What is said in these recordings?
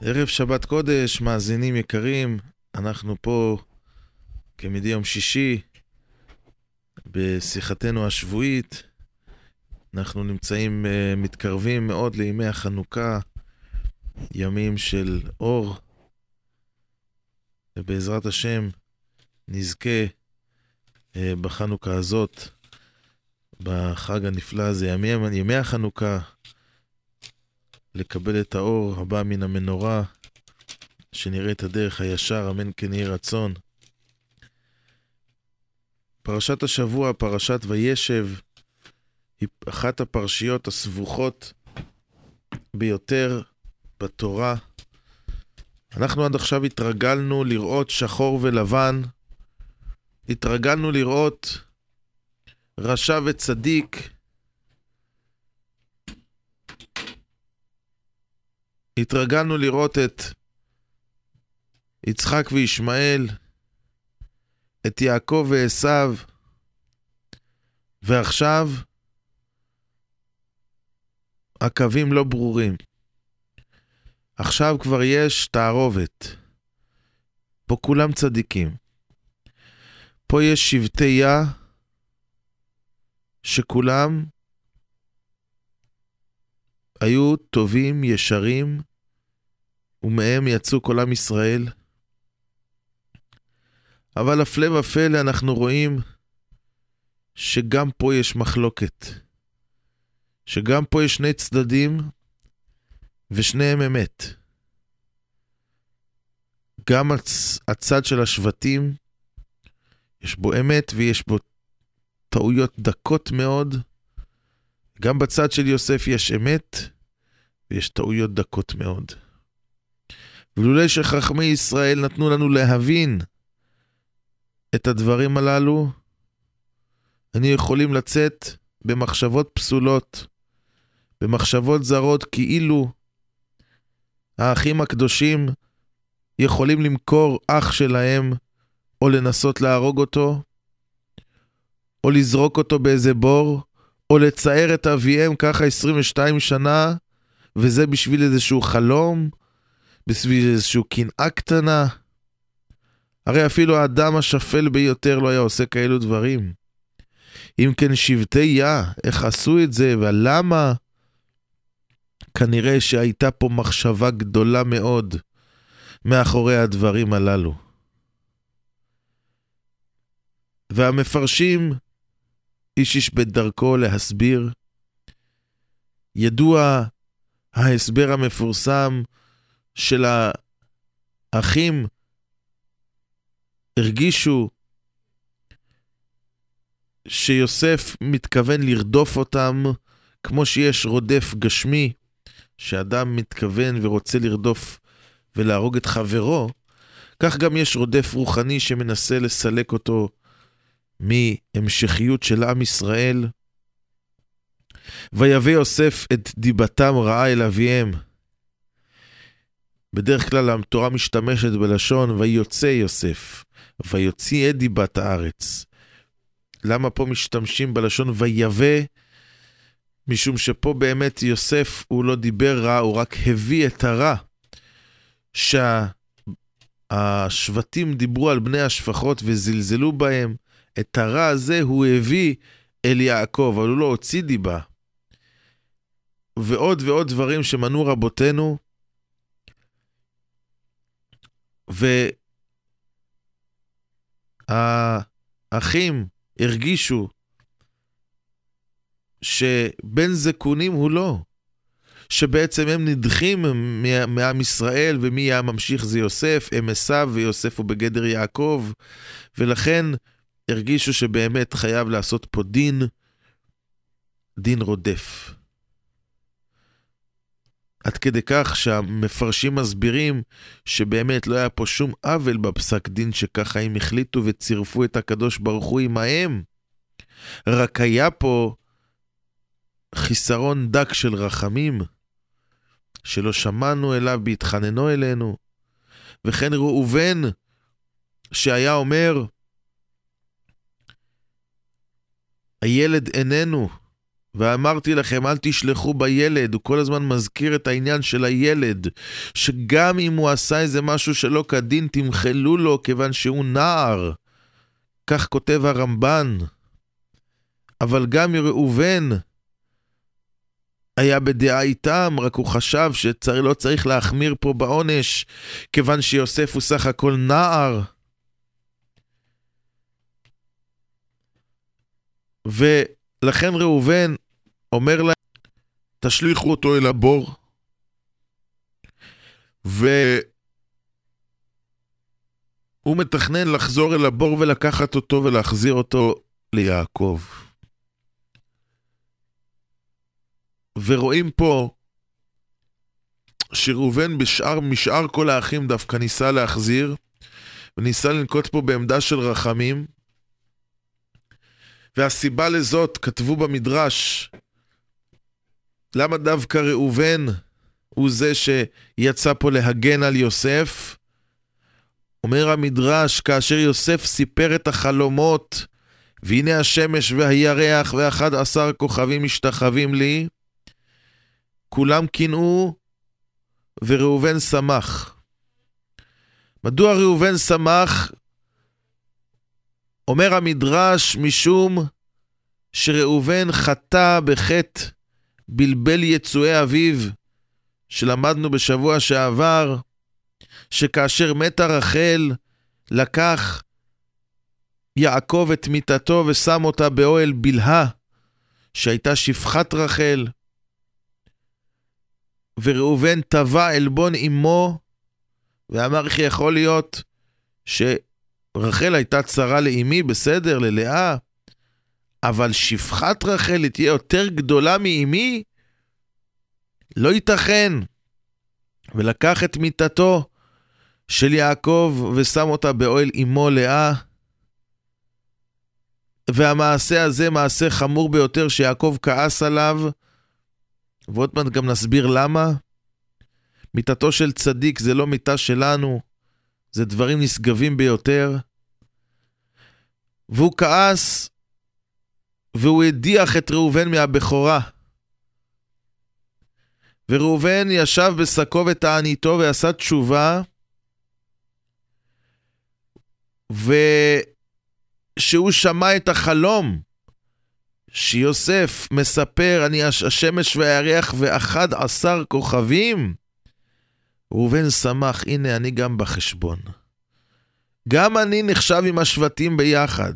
ערב שבת קודש, מאזינים יקרים, אנחנו פה כמדי יום שישי בשיחתנו השבועית. אנחנו נמצאים, uh, מתקרבים מאוד לימי החנוכה, ימים של אור, ובעזרת השם נזכה uh, בחנוכה הזאת, בחג הנפלא הזה, ימי, ימי החנוכה, לקבל את האור הבא מן המנורה, שנראה את הדרך הישר, אמן כן יהי רצון. פרשת השבוע, פרשת וישב, היא אחת הפרשיות הסבוכות ביותר בתורה. אנחנו עד עכשיו התרגלנו לראות שחור ולבן, התרגלנו לראות רשע וצדיק, התרגלנו לראות את יצחק וישמעאל, את יעקב ועשו, ועכשיו הקווים לא ברורים. עכשיו כבר יש תערובת. פה כולם צדיקים. פה יש שבטי יה שכולם היו טובים, ישרים, ומהם יצאו כל עם ישראל. אבל הפלא ופלא אנחנו רואים שגם פה יש מחלוקת. שגם פה יש שני צדדים, ושניהם אמת. גם הצ... הצד של השבטים, יש בו אמת ויש בו טעויות דקות מאוד. גם בצד של יוסף יש אמת ויש טעויות דקות מאוד. ולולא שחכמי ישראל נתנו לנו להבין את הדברים הללו, אני יכולים לצאת במחשבות פסולות, במחשבות זרות, כאילו האחים הקדושים יכולים למכור אח שלהם, או לנסות להרוג אותו, או לזרוק אותו באיזה בור, או לצייר את אביהם ככה 22 שנה, וזה בשביל איזשהו חלום, בשביל איזושהי קנאה קטנה. הרי אפילו האדם השפל ביותר לא היה עושה כאלו דברים. אם כן, שבטי יה, איך עשו את זה ולמה? כנראה שהייתה פה מחשבה גדולה מאוד מאחורי הדברים הללו. והמפרשים, איש איש בדרכו להסביר, ידוע ההסבר המפורסם של האחים הרגישו שיוסף מתכוון לרדוף אותם כמו שיש רודף גשמי, שאדם מתכוון ורוצה לרדוף ולהרוג את חברו, כך גם יש רודף רוחני שמנסה לסלק אותו מהמשכיות של עם ישראל. ויבא יוסף את דיבתם רעה אל אביהם. בדרך כלל התורה משתמשת בלשון ויוצא יוסף, ויוציא את דיבת הארץ. למה פה משתמשים בלשון ויבא? משום שפה באמת יוסף הוא לא דיבר רע, הוא רק הביא את הרע. שהשבטים דיברו על בני השפחות וזלזלו בהם, את הרע הזה הוא הביא אל יעקב, אבל הוא לא הוציא דיבה. ועוד ועוד דברים שמנו רבותינו, והאחים הרגישו שבן זקונים הוא לא, שבעצם הם נדחים מעם ישראל, ומי יהיה הממשיך זה יוסף, הם עשיו ויוסף הוא בגדר יעקב, ולכן הרגישו שבאמת חייב לעשות פה דין, דין רודף. עד כדי כך שהמפרשים מסבירים שבאמת לא היה פה שום עוול בפסק דין שככה הם החליטו וצירפו את הקדוש ברוך הוא עמהם. רק היה פה חיסרון דק של רחמים, שלא שמענו אליו בהתחננו אלינו. וכן ראובן, שהיה אומר, הילד איננו, ואמרתי לכם, אל תשלחו בילד, הוא כל הזמן מזכיר את העניין של הילד, שגם אם הוא עשה איזה משהו שלא כדין, תמחלו לו כיוון שהוא נער. כך כותב הרמב"ן. אבל גם ראובן היה בדעה איתם, רק הוא חשב שלא צריך להחמיר פה בעונש, כיוון שיוסף הוא סך הכל נער. ולכן ראובן אומר להם, תשליכו אותו אל הבור, והוא מתכנן לחזור אל הבור ולקחת אותו ולהחזיר אותו ליעקב. ורואים פה שראובן בשאר, משאר כל האחים דווקא ניסה להחזיר, וניסה לנקוט פה בעמדה של רחמים. והסיבה לזאת, כתבו במדרש, למה דווקא ראובן הוא זה שיצא פה להגן על יוסף? אומר המדרש, כאשר יוסף סיפר את החלומות, והנה השמש והירח ואחד עשר כוכבים משתחווים לי, כולם קינאו וראובן שמח. מדוע ראובן שמח? אומר המדרש, משום שראובן חטא בחטא בלבל יצואי אביו, שלמדנו בשבוע שעבר, שכאשר מתה רחל, לקח יעקב את מיטתו ושם אותה באוהל בלהה, שהייתה שפחת רחל, וראובן טבע עלבון אמו, ואמר איך יכול להיות שרחל הייתה צרה לאמי, בסדר, ללאה, אבל שפחת רחל היא תהיה יותר גדולה מאמי? לא ייתכן. ולקח את מיטתו של יעקב ושם אותה באוהל אמו לאה. והמעשה הזה מעשה חמור ביותר שיעקב כעס עליו, ועוד מעט גם נסביר למה. מיטתו של צדיק זה לא מיטה שלנו, זה דברים נשגבים ביותר. והוא כעס, והוא הדיח את ראובן מהבכורה. וראובן ישב בשקו ותעניתו ועשה תשובה, ושהוא שמע את החלום שיוסף מספר, אני השמש והירח ואחד עשר כוכבים, ראובן שמח, הנה אני גם בחשבון. גם אני נחשב עם השבטים ביחד.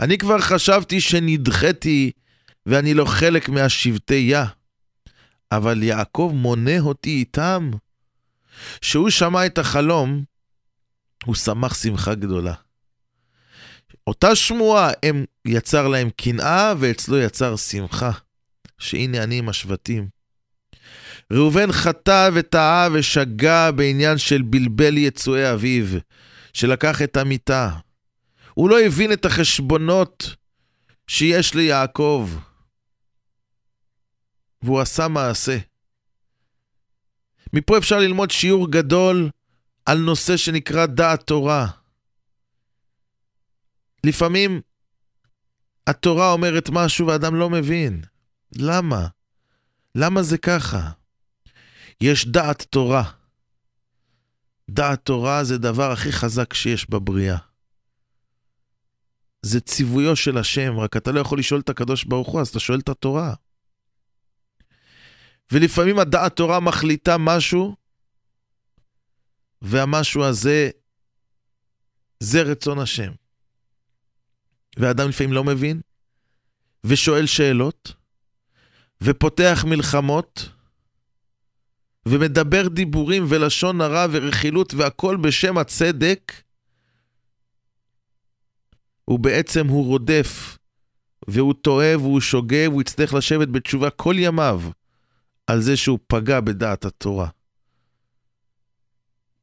אני כבר חשבתי שנדחיתי ואני לא חלק מהשבטי יה, אבל יעקב מונה אותי איתם. כשהוא שמע את החלום, הוא שמח שמחה גדולה. אותה שמועה, הם יצר להם קנאה, ואצלו יצר שמחה, שהנה אני עם השבטים. ראובן חטא וטעה ושגה בעניין של בלבל יצואי אביו, שלקח את המיטה. הוא לא הבין את החשבונות שיש ליעקב, והוא עשה מעשה. מפה אפשר ללמוד שיעור גדול על נושא שנקרא דעת תורה. לפעמים התורה אומרת משהו ואדם לא מבין. למה? למה זה ככה? יש דעת תורה. דעת תורה זה דבר הכי חזק שיש בבריאה. זה ציוויו של השם, רק אתה לא יכול לשאול את הקדוש ברוך הוא, אז אתה שואל את התורה. ולפעמים הדעת תורה מחליטה משהו, והמשהו הזה, זה רצון השם. ואדם לפעמים לא מבין, ושואל שאלות, ופותח מלחמות, ומדבר דיבורים ולשון הרע ורכילות והכל בשם הצדק, ובעצם הוא רודף, והוא טועה והוא שוגה, והוא יצטרך לשבת בתשובה כל ימיו על זה שהוא פגע בדעת התורה.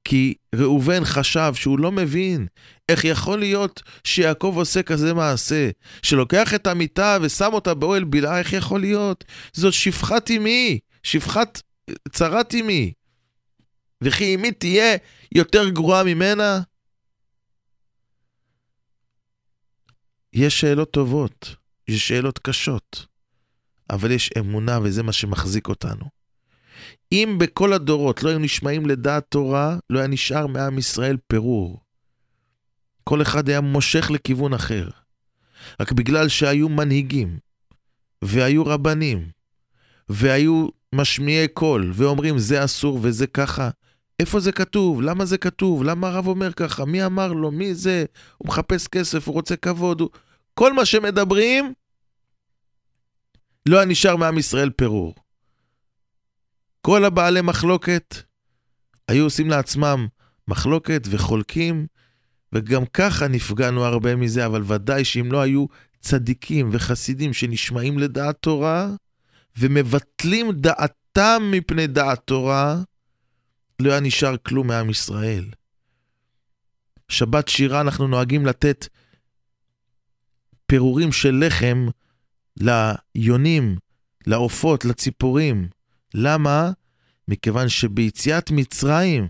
כי ראובן חשב שהוא לא מבין איך יכול להיות שיעקב עושה כזה מעשה, שלוקח את המיטה ושם אותה באוהל בלעה, איך יכול להיות? זאת שפחת אמי, שפחת צרת אמי. וכי אמי תהיה יותר גרועה ממנה? יש שאלות טובות. יש שאלות קשות, אבל יש אמונה וזה מה שמחזיק אותנו. אם בכל הדורות לא היו נשמעים לדעת תורה, לא היה נשאר מעם ישראל פירור. כל אחד היה מושך לכיוון אחר. רק בגלל שהיו מנהיגים, והיו רבנים, והיו משמיעי קול, ואומרים זה אסור וזה ככה, איפה זה כתוב? למה זה כתוב? למה הרב אומר ככה? מי אמר לו? מי זה? הוא מחפש כסף, הוא רוצה כבוד. הוא... כל מה שמדברים, לא נשאר מעם ישראל פירור. כל הבעלי מחלוקת היו עושים לעצמם מחלוקת וחולקים, וגם ככה נפגענו הרבה מזה, אבל ודאי שאם לא היו צדיקים וחסידים שנשמעים לדעת תורה, ומבטלים דעתם מפני דעת תורה, לא היה נשאר כלום מעם ישראל. שבת שירה אנחנו נוהגים לתת פירורים של לחם ליונים, לעופות, לציפורים. למה? מכיוון שביציאת מצרים,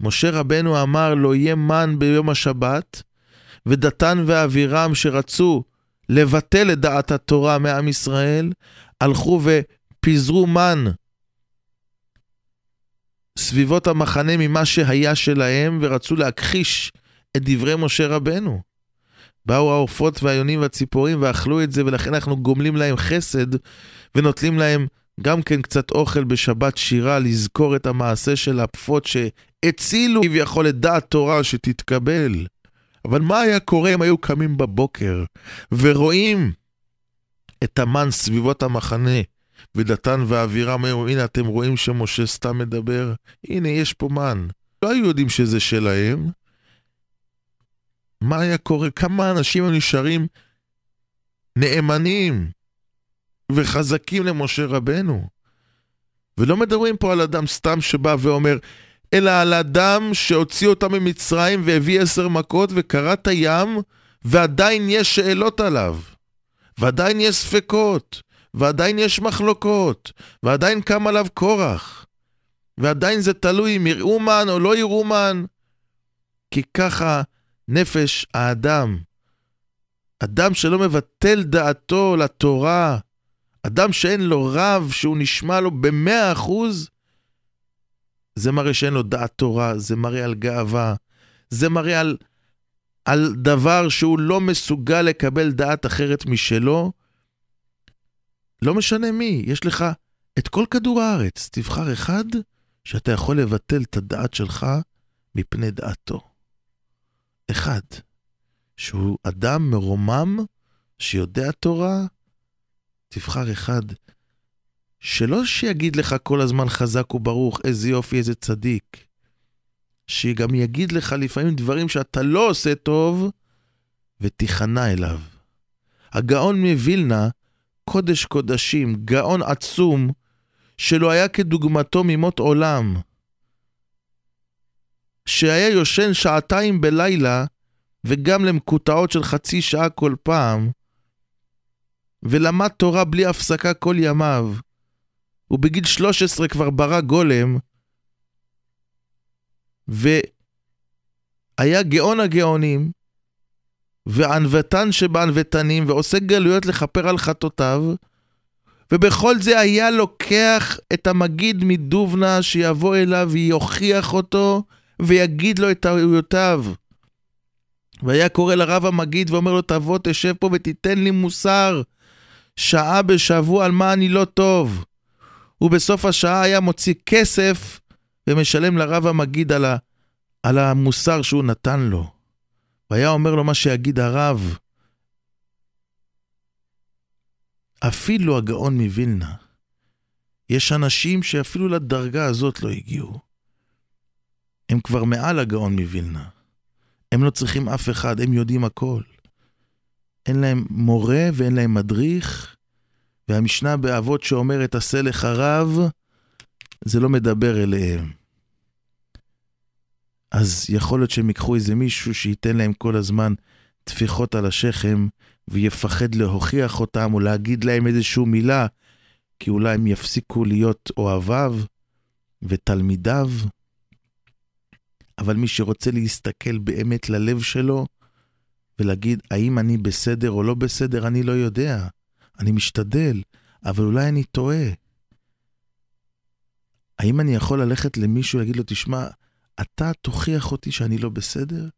משה רבנו אמר לא יהיה מן ביום השבת, ודתן ואבירם שרצו לבטל את דעת התורה מעם ישראל, הלכו ופיזרו מן סביבות המחנה ממה שהיה שלהם, ורצו להכחיש את דברי משה רבנו. באו העופות והיונים והציפורים ואכלו את זה, ולכן אנחנו גומלים להם חסד, ונוטלים להם גם כן קצת אוכל בשבת שירה, לזכור את המעשה של הפפות שהצילו כביכול את דעת תורה שתתקבל. אבל מה היה קורה אם היו קמים בבוקר ורואים את המן סביבות המחנה, ודתן ואבירם היו, הנה אתם רואים שמשה סתם מדבר? הנה, יש פה מן. לא היו יודעים שזה שלהם. מה היה קורה? כמה אנשים היו נשארים נאמנים וחזקים למשה רבנו? ולא מדברים פה על אדם סתם שבא ואומר, אלא על אדם שהוציא אותם ממצרים והביא עשר מכות וקרע את הים, ועדיין יש שאלות עליו, ועדיין יש ספקות, ועדיין יש מחלוקות, ועדיין קם עליו קורח, ועדיין זה תלוי אם יראו מן או לא יראו מן, כי ככה נפש האדם, אדם שלא מבטל דעתו לתורה, אדם שאין לו רב שהוא נשמע לו במאה אחוז, זה מראה שאין לו דעת תורה, זה מראה על גאווה, זה מראה על, על דבר שהוא לא מסוגל לקבל דעת אחרת משלו. לא משנה מי, יש לך את כל כדור הארץ, תבחר אחד שאתה יכול לבטל את הדעת שלך מפני דעתו. אחד, שהוא אדם מרומם, שיודע תורה, תבחר אחד שלא שיגיד לך כל הזמן חזק וברוך, איזה יופי, איזה צדיק. שגם יגיד לך לפעמים דברים שאתה לא עושה טוב, ותיכנע אליו. הגאון מווילנה, קודש קודשים, גאון עצום, שלא היה כדוגמתו ממות עולם. שהיה יושן שעתיים בלילה, וגם למקוטעות של חצי שעה כל פעם, ולמד תורה בלי הפסקה כל ימיו. הוא בגיל 13 כבר ברא גולם, והיה גאון הגאונים, וענוותן שבענוותנים, ועושה גלויות לכפר על חטאותיו, ובכל זה היה לוקח את המגיד מדובנה שיבוא אליו ויוכיח אותו ויגיד לו את טעויותיו. והיה קורא לרב המגיד ואומר לו תבוא תשב פה ותיתן לי מוסר שעה בשבוע על מה אני לא טוב. ובסוף השעה היה מוציא כסף ומשלם לרב המגיד על, ה, על המוסר שהוא נתן לו. והיה אומר לו מה שיגיד הרב. אפילו הגאון מווילנה, יש אנשים שאפילו לדרגה הזאת לא הגיעו. הם כבר מעל הגאון מווילנה. הם לא צריכים אף אחד, הם יודעים הכל. אין להם מורה ואין להם מדריך, והמשנה באבות שאומרת עשה לך רב, זה לא מדבר אליהם. אז יכול להיות שהם ייקחו איזה מישהו שייתן להם כל הזמן טפיחות על השכם, ויפחד להוכיח אותם או להגיד להם איזושהי מילה, כי אולי הם יפסיקו להיות אוהביו ותלמידיו. אבל מי שרוצה להסתכל באמת ללב שלו ולהגיד, האם אני בסדר או לא בסדר, אני לא יודע. אני משתדל, אבל אולי אני טועה. האם אני יכול ללכת למישהו ולהגיד לו, תשמע, אתה תוכיח אותי שאני לא בסדר?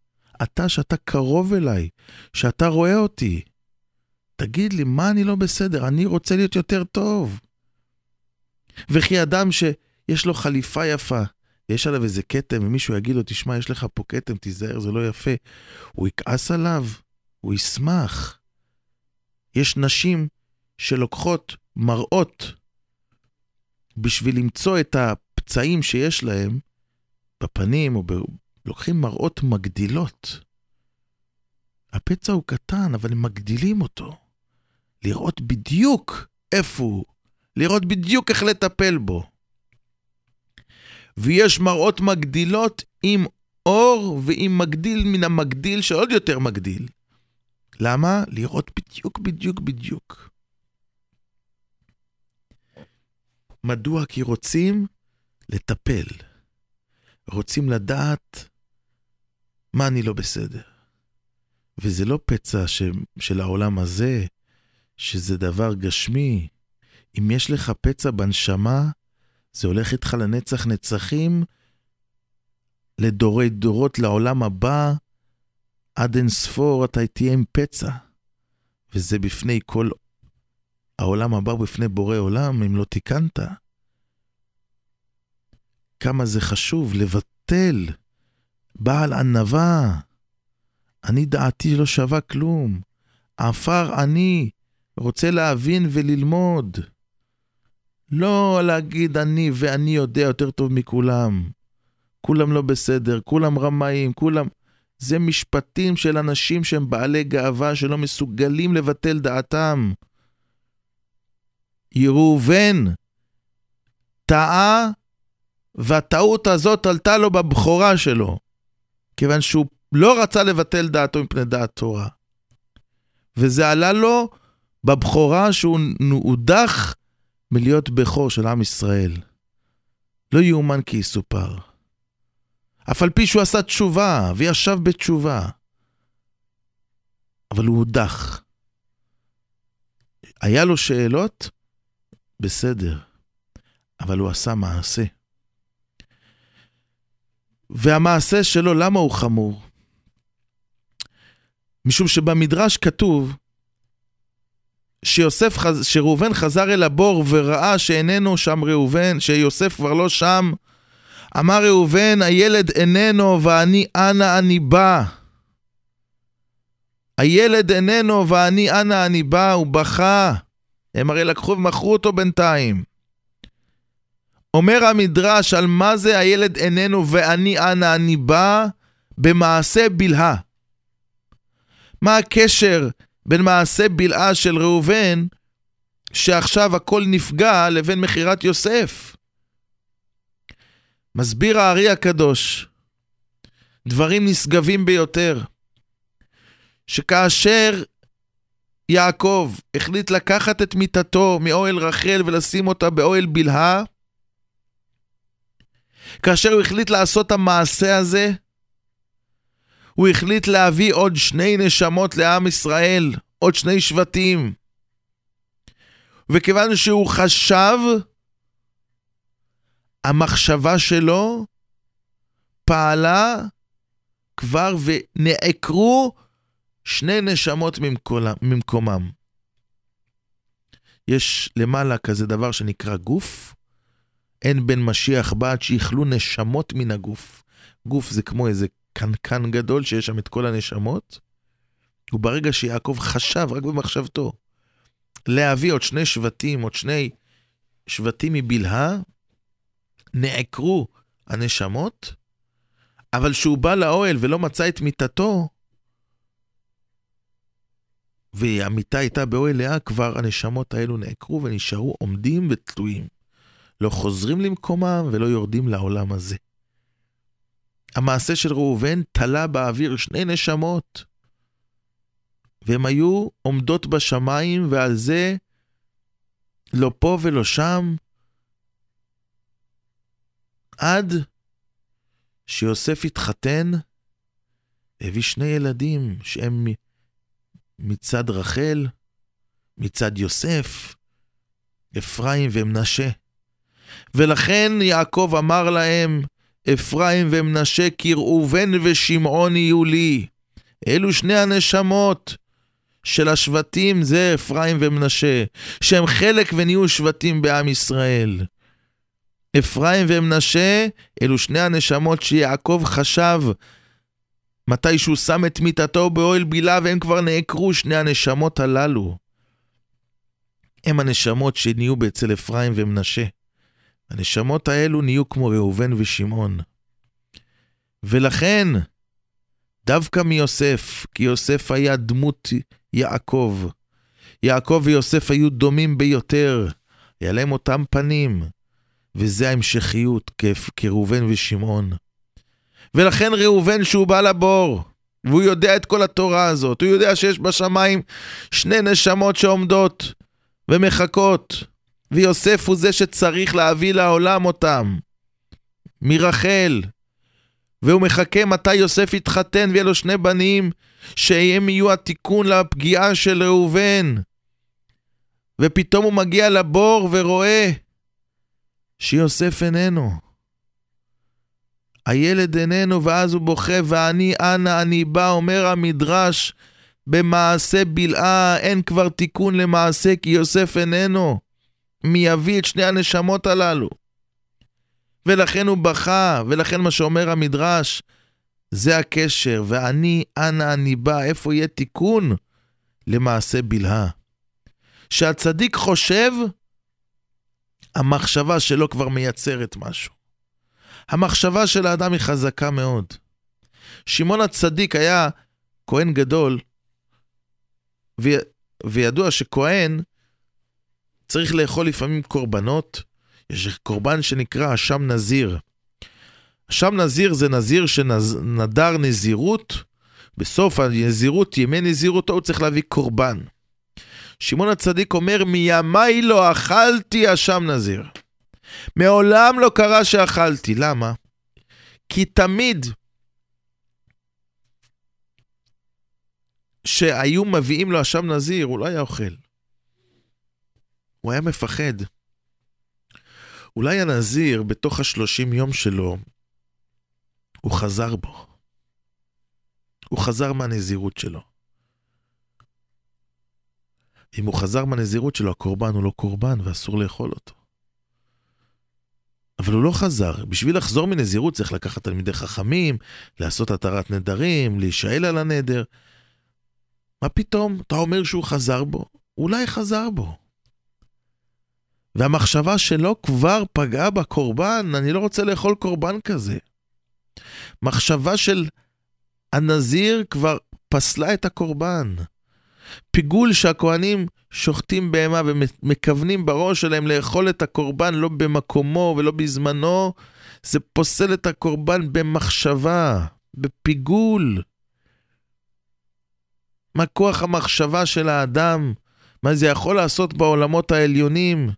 אתה, שאתה קרוב אליי, שאתה רואה אותי. תגיד לי, מה אני לא בסדר? אני רוצה להיות יותר טוב. וכי אדם שיש לו חליפה יפה, ויש עליו איזה כתם, ומישהו יגיד לו, תשמע, יש לך פה כתם, תיזהר, זה לא יפה, הוא יכעס עליו, הוא ישמח. יש נשים שלוקחות מראות בשביל למצוא את הפצעים שיש להם בפנים, או ב... לוקחים מראות מגדילות. הפצע הוא קטן, אבל הם מגדילים אותו. לראות בדיוק איפה הוא, לראות בדיוק איך לטפל בו. ויש מראות מגדילות עם אור ועם מגדיל מן המגדיל שעוד יותר מגדיל. למה? לראות בדיוק, בדיוק, בדיוק. מדוע? כי רוצים לטפל. רוצים לדעת מה אני לא בסדר. וזה לא פצע ש... של העולם הזה, שזה דבר גשמי. אם יש לך פצע בנשמה, זה הולך איתך לנצח נצחים, לדורי דורות לעולם הבא, עד אין ספור אתה תהיה עם פצע. וזה בפני כל העולם הבא, בפני בורא עולם, אם לא תיקנת. כמה זה חשוב לבטל בעל ענווה. אני דעתי לא שווה כלום. עפר אני, רוצה להבין וללמוד. לא להגיד אני ואני יודע יותר טוב מכולם. כולם לא בסדר, כולם רמאים, כולם... זה משפטים של אנשים שהם בעלי גאווה, שלא מסוגלים לבטל דעתם. יראובן טעה, והטעות הזאת עלתה לו בבכורה שלו, כיוון שהוא לא רצה לבטל דעתו מפני דעת תורה. וזה עלה לו בבכורה שהוא הודח מלהיות בכור של עם ישראל. לא יאומן כי יסופר. אף על פי שהוא עשה תשובה וישב בתשובה. אבל הוא הודח. היה לו שאלות? בסדר. אבל הוא עשה מעשה. והמעשה שלו, למה הוא חמור? משום שבמדרש כתוב שיוסף, שראובן חזר אל הבור וראה שאיננו שם ראובן, שיוסף כבר לא שם, אמר ראובן, הילד איננו ואני אנה אני בא. הילד איננו ואני אנה אני בא, הוא בכה. הם הרי לקחו ומכרו אותו בינתיים. אומר המדרש על מה זה הילד איננו ואני אנה אני בא, במעשה בלהה. מה הקשר בין מעשה בלעה של ראובן, שעכשיו הכל נפגע, לבין מכירת יוסף? מסביר הארי הקדוש, דברים נשגבים ביותר, שכאשר יעקב החליט לקחת את מיטתו מאוהל רחל ולשים אותה באוהל בלהה, כאשר הוא החליט לעשות המעשה הזה, הוא החליט להביא עוד שני נשמות לעם ישראל, עוד שני שבטים. וכיוון שהוא חשב, המחשבה שלו פעלה כבר ונעקרו שני נשמות ממקומם. יש למעלה כזה דבר שנקרא גוף, אין בן משיח בא עד שיכלו נשמות מן הגוף. גוף זה כמו איזה קנקן גדול שיש שם את כל הנשמות, וברגע שיעקב חשב, רק במחשבתו, להביא עוד שני שבטים, עוד שני שבטים מבלהה, נעקרו הנשמות, אבל כשהוא בא לאוהל ולא מצא את מיטתו, והמיטה הייתה באוהל לאה, כבר הנשמות האלו נעקרו ונשארו עומדים ותלויים. לא חוזרים למקומם ולא יורדים לעולם הזה. המעשה של ראובן תלה באוויר שני נשמות, והן היו עומדות בשמיים, ועל זה לא פה ולא שם, עד שיוסף התחתן, הביא שני ילדים שהם מצד רחל, מצד יוסף, אפרים ומנשה. ולכן יעקב אמר להם, אפרים ומנשה כי ראובן ושמעון יהיו לי. אלו שני הנשמות של השבטים זה אפרים ומנשה, שהם חלק ונהיו שבטים בעם ישראל. אפרים ומנשה אלו שני הנשמות שיעקב חשב מתי שהוא שם את מיטתו באוהל בילה והם כבר נעקרו שני הנשמות הללו. הם הנשמות שנהיו אצל אפרים ומנשה. הנשמות האלו נהיו כמו ראובן ושמעון. ולכן, דווקא מיוסף, כי יוסף היה דמות יעקב. יעקב ויוסף היו דומים ביותר, היה להם אותם פנים, וזה ההמשכיות כראובן ושמעון. ולכן ראובן שהוא בא לבור, והוא יודע את כל התורה הזאת, הוא יודע שיש בשמיים שני נשמות שעומדות ומחכות, ויוסף הוא זה שצריך להביא לעולם אותם, מרחל. והוא מחכה מתי יוסף יתחתן ויהיה לו שני בנים, שהם יהיו התיקון לפגיעה של ראובן. ופתאום הוא מגיע לבור ורואה שיוסף איננו. הילד איננו, ואז הוא בוכה, ואני אנה אני בא, אומר המדרש, במעשה בלעה, אין כבר תיקון למעשה, כי יוסף איננו. מי יביא את שני הנשמות הללו? ולכן הוא בכה, ולכן מה שאומר המדרש, זה הקשר, ואני, אנה אני בא, איפה יהיה תיקון? למעשה בלהה. שהצדיק חושב, המחשבה שלו כבר מייצרת משהו. המחשבה של האדם היא חזקה מאוד. שמעון הצדיק היה כהן גדול, ו... וידוע שכהן צריך לאכול לפעמים קורבנות. יש קורבן שנקרא אשם נזיר. אשם נזיר זה נזיר שנדר נזירות, בסוף הנזירות, ימי נזירותו, הוא צריך להביא קורבן. שמעון הצדיק אומר, מימיי לא אכלתי אשם נזיר. מעולם לא קרה שאכלתי. למה? כי תמיד שהיו מביאים לו אשם נזיר, הוא לא היה אוכל. הוא היה מפחד. אולי הנזיר, בתוך השלושים יום שלו, הוא חזר בו. הוא חזר מהנזירות שלו. אם הוא חזר מהנזירות שלו, הקורבן הוא לא קורבן ואסור לאכול אותו. אבל הוא לא חזר. בשביל לחזור מנזירות צריך לקחת תלמידי חכמים, לעשות התרת נדרים, להישאל על הנדר. מה פתאום? אתה אומר שהוא חזר בו? אולי חזר בו. והמחשבה שלו כבר פגעה בקורבן, אני לא רוצה לאכול קורבן כזה. מחשבה של הנזיר כבר פסלה את הקורבן. פיגול שהכוהנים שוחטים בהמה ומכוונים בראש שלהם לאכול את הקורבן לא במקומו ולא בזמנו, זה פוסל את הקורבן במחשבה, בפיגול. מה כוח המחשבה של האדם? מה זה יכול לעשות בעולמות העליונים?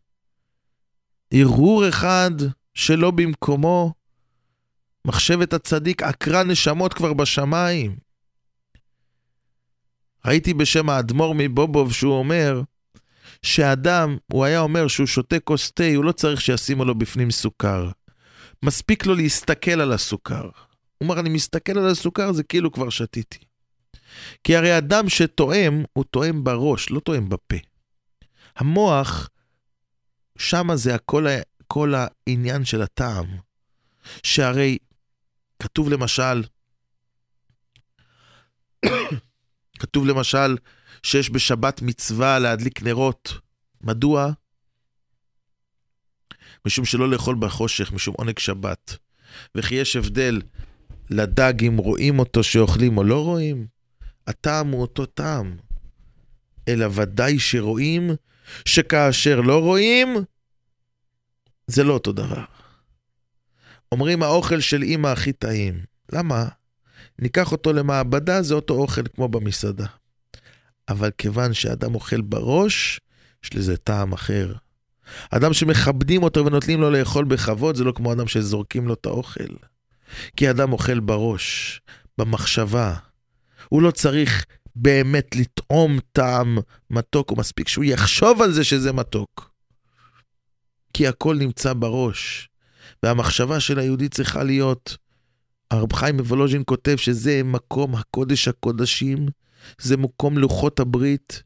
ערעור אחד שלא במקומו, מחשבת הצדיק עקרה נשמות כבר בשמיים. ראיתי בשם האדמו"ר מבובוב שהוא אומר שאדם, הוא היה אומר שהוא שותה כוס תה, הוא לא צריך שישימו לו בפנים סוכר. מספיק לו להסתכל על הסוכר. הוא אומר, אני מסתכל על הסוכר, זה כאילו כבר שתיתי. כי הרי אדם שטועם, הוא טועם בראש, לא טועם בפה. המוח, שמה זה הכל, כל העניין של הטעם. שהרי כתוב למשל, כתוב למשל שיש בשבת מצווה להדליק נרות. מדוע? משום שלא לאכול בחושך, משום עונג שבת. וכי יש הבדל לדג אם רואים אותו שאוכלים או לא רואים? הטעם הוא אותו טעם. אלא ודאי שרואים שכאשר לא רואים, זה לא אותו דבר. אומרים האוכל של אימא הכי טעים. למה? ניקח אותו למעבדה, זה אותו אוכל כמו במסעדה. אבל כיוון שאדם אוכל בראש, יש לזה טעם אחר. אדם שמכבדים אותו ונותנים לו לאכול בכבוד, זה לא כמו אדם שזורקים לו את האוכל. כי אדם אוכל בראש, במחשבה. הוא לא צריך באמת לטעום טעם מתוק, הוא מספיק שהוא יחשוב על זה שזה מתוק. כי הכל נמצא בראש, והמחשבה של היהודי צריכה להיות, הרב חיים מוולוז'ין כותב שזה מקום הקודש הקודשים, זה מקום לוחות הברית,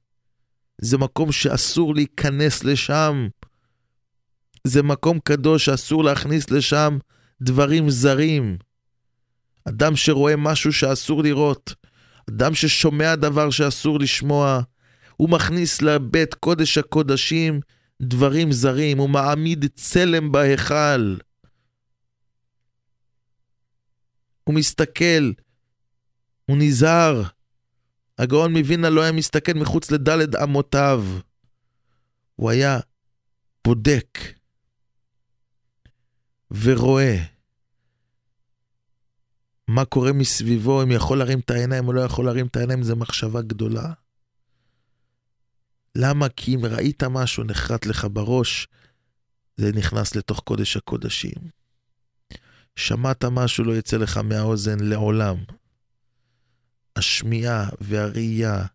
זה מקום שאסור להיכנס לשם. זה מקום קדוש שאסור להכניס לשם דברים זרים. אדם שרואה משהו שאסור לראות, אדם ששומע דבר שאסור לשמוע, הוא מכניס לבית קודש הקודשים דברים זרים, הוא מעמיד צלם בהיכל. הוא מסתכל, הוא נזהר. הגאון מווילנה לא היה מסתכל מחוץ לדלת אמותיו. הוא היה בודק ורואה מה קורה מסביבו, אם יכול להרים את העיניים או לא יכול להרים את העיניים, זו מחשבה גדולה. למה? כי אם ראית משהו נחרט לך בראש, זה נכנס לתוך קודש הקודשים. שמעת משהו לא יצא לך מהאוזן לעולם. השמיעה והראייה,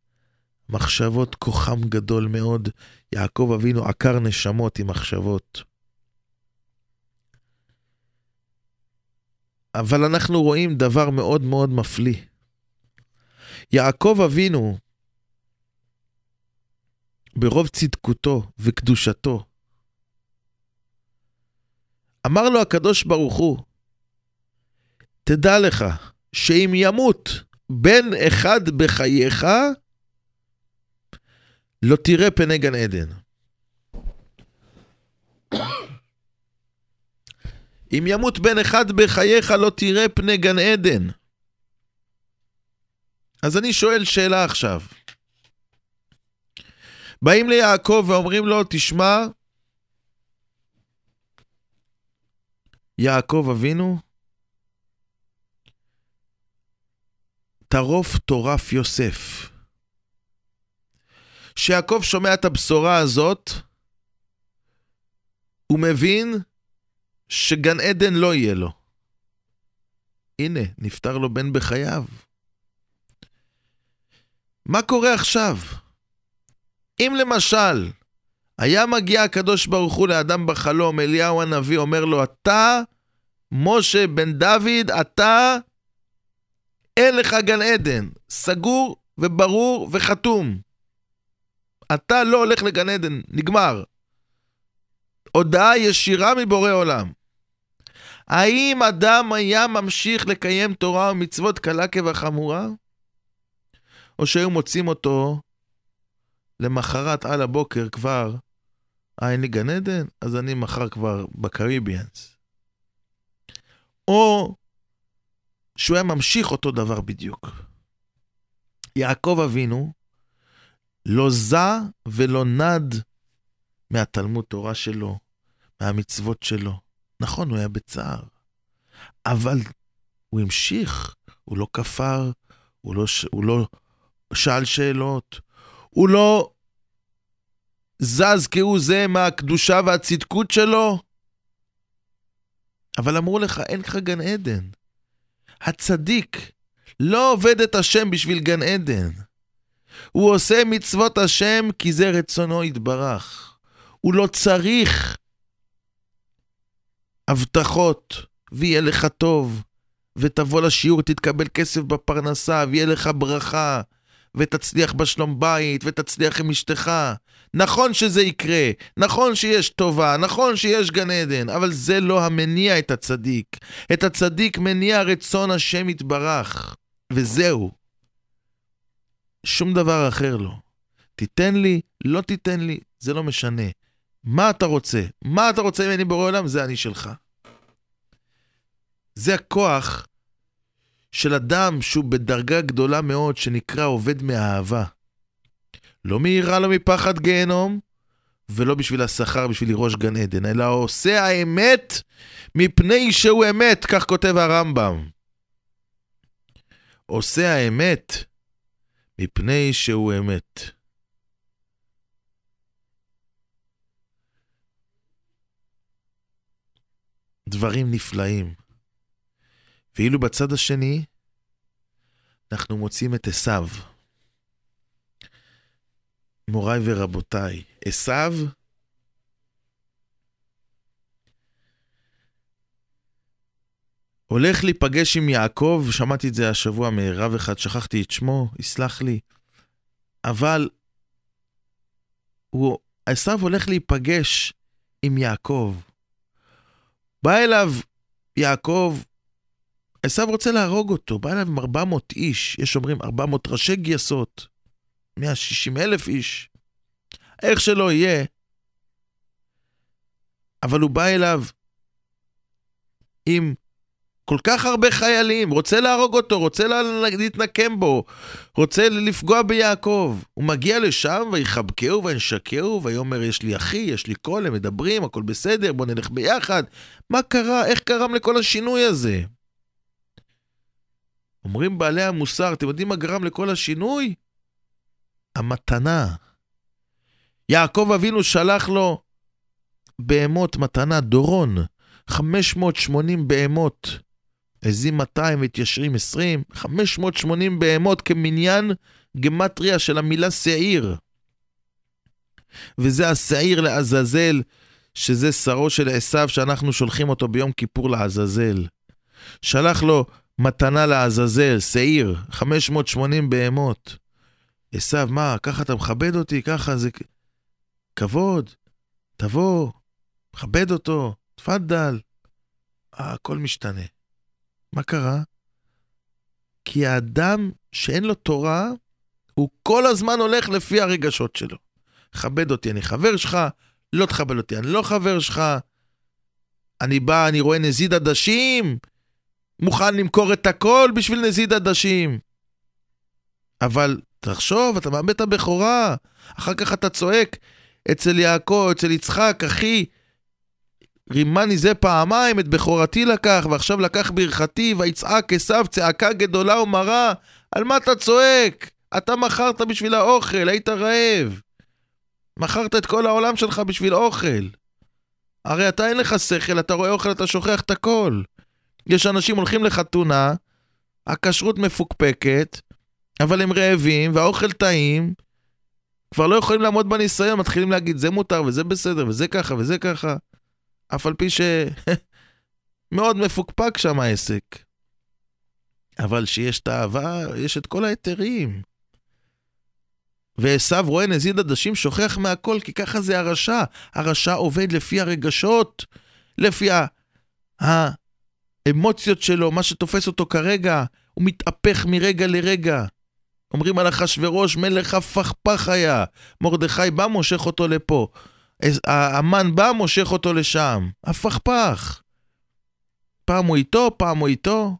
מחשבות כוחם גדול מאוד. יעקב אבינו עקר נשמות עם מחשבות. אבל אנחנו רואים דבר מאוד מאוד מפליא. יעקב אבינו, ברוב צדקותו וקדושתו, אמר לו הקדוש ברוך הוא, תדע לך שאם ימות בן אחד בחייך, לא תראה פני גן עדן. אם ימות בן אחד בחייך, לא תראה פני גן עדן. אז אני שואל שאלה עכשיו. באים ליעקב ואומרים לו, תשמע, יעקב אבינו, טרוף טורף יוסף. כשיעקב שומע את הבשורה הזאת, הוא מבין שגן עדן לא יהיה לו. הנה, נפטר לו בן בחייו. מה קורה עכשיו? אם למשל היה מגיע הקדוש ברוך הוא לאדם בחלום, אליהו הנביא אומר לו, אתה, משה בן דוד, אתה, אין לך גן עדן, סגור וברור וחתום. אתה לא הולך לגן עדן, נגמר. הודעה ישירה מבורא עולם. האם אדם היה ממשיך לקיים תורה ומצוות קלה כבחמורה? או שהיו מוצאים אותו למחרת על הבוקר כבר, אה, אין לי גן עדן? אז אני מחר כבר בקריביאנס. או שהוא היה ממשיך אותו דבר בדיוק. יעקב אבינו לא זע ולא נד מהתלמוד תורה שלו, מהמצוות שלו. נכון, הוא היה בצער, אבל הוא המשיך, הוא לא כפר, הוא לא, הוא לא שאל שאלות, הוא לא זז כהוא זה מהקדושה והצדקות שלו. אבל אמרו לך, אין לך גן עדן. הצדיק לא עובד את השם בשביל גן עדן. הוא עושה מצוות השם כי זה רצונו יתברך. הוא לא צריך הבטחות, ויהיה לך טוב, ותבוא לשיעור, ותתקבל כסף בפרנסה, ויהיה לך ברכה, ותצליח בשלום בית, ותצליח עם אשתך. נכון שזה יקרה, נכון שיש טובה, נכון שיש גן עדן, אבל זה לא המניע את הצדיק. את הצדיק מניע רצון השם יתברך, וזהו. שום דבר אחר לא. תיתן לי, לא תיתן לי, זה לא משנה. מה אתה רוצה? מה אתה רוצה ממני בורא עולם? זה אני שלך. זה הכוח של אדם שהוא בדרגה גדולה מאוד, שנקרא עובד מאהבה. לא מהירה לו מפחד גיהנום, ולא בשביל השכר, בשביל לראש גן עדן, אלא עושה האמת מפני שהוא אמת, כך כותב הרמב"ם. עושה האמת מפני שהוא אמת. דברים נפלאים. ואילו בצד השני, אנחנו מוצאים את עשיו. מוריי ורבותיי, עשיו הולך להיפגש עם יעקב, שמעתי את זה השבוע מרב אחד, שכחתי את שמו, יסלח לי, אבל הוא, עשיו הולך להיפגש עם יעקב. בא אליו יעקב, עשיו רוצה להרוג אותו, בא אליו עם 400 איש, יש אומרים 400 ראשי גייסות, 160 אלף איש, איך שלא יהיה, אבל הוא בא אליו עם כל כך הרבה חיילים, רוצה להרוג אותו, רוצה להתנקם בו, רוצה לפגוע ביעקב. הוא מגיע לשם ויחבקהו וינשקהו, ויאמר יש לי אחי, יש לי קול, הם מדברים, הכל בסדר, בוא נלך ביחד. מה קרה? איך קרם לכל השינוי הזה? אומרים בעלי המוסר, אתם יודעים מה גרם לכל השינוי? המתנה. יעקב אבינו שלח לו בהמות מתנה, דורון, 580 בהמות. עזים 200 מתיישרים 20, 580 בהמות כמניין גמטריה של המילה שעיר. וזה השעיר לעזאזל, שזה שרו של עשיו שאנחנו שולחים אותו ביום כיפור לעזאזל. שלח לו מתנה לעזאזל, שעיר, 580 בהמות. עשיו, מה, ככה אתה מכבד אותי? ככה זה... כבוד, תבוא, מכבד אותו, תפאדל. הכל משתנה. מה קרה? כי האדם שאין לו תורה, הוא כל הזמן הולך לפי הרגשות שלו. כבד אותי, אני חבר שלך, לא תכבד אותי, אני לא חבר שלך. אני בא, אני רואה נזיד עדשים, מוכן למכור את הכל בשביל נזיד עדשים. אבל תחשוב, אתה מאבד את הבכורה, אחר כך אתה צועק אצל יעקב, אצל יצחק, אחי, רימני זה פעמיים, את בכורתי לקח, ועכשיו לקח ברכתי, ויצעק עשיו צעקה גדולה ומרה. על מה אתה צועק? אתה מכרת בשביל האוכל, היית רעב. מכרת את כל העולם שלך בשביל אוכל. הרי אתה אין לך שכל, אתה רואה אוכל, אתה שוכח את הכל. יש אנשים הולכים לחתונה, הכשרות מפוקפקת, אבל הם רעבים, והאוכל טעים, כבר לא יכולים לעמוד בניסיון, מתחילים להגיד זה מותר וזה בסדר וזה ככה וזה ככה. אף על פי שמאוד מפוקפק שם העסק. אבל שיש את האהבה, יש את כל ההיתרים. ועשו רואה נזיד עדשים, שוכח מהכל, כי ככה זה הרשע. הרשע עובד לפי הרגשות, לפי האמוציות שלו, מה שתופס אותו כרגע, הוא מתהפך מרגע לרגע. אומרים על אחשורוש, מלך הפכפך היה. מרדכי בא, מושך אותו לפה. המן בא, מושך אותו לשם. הפכפך. פעם הוא איתו, פעם הוא איתו.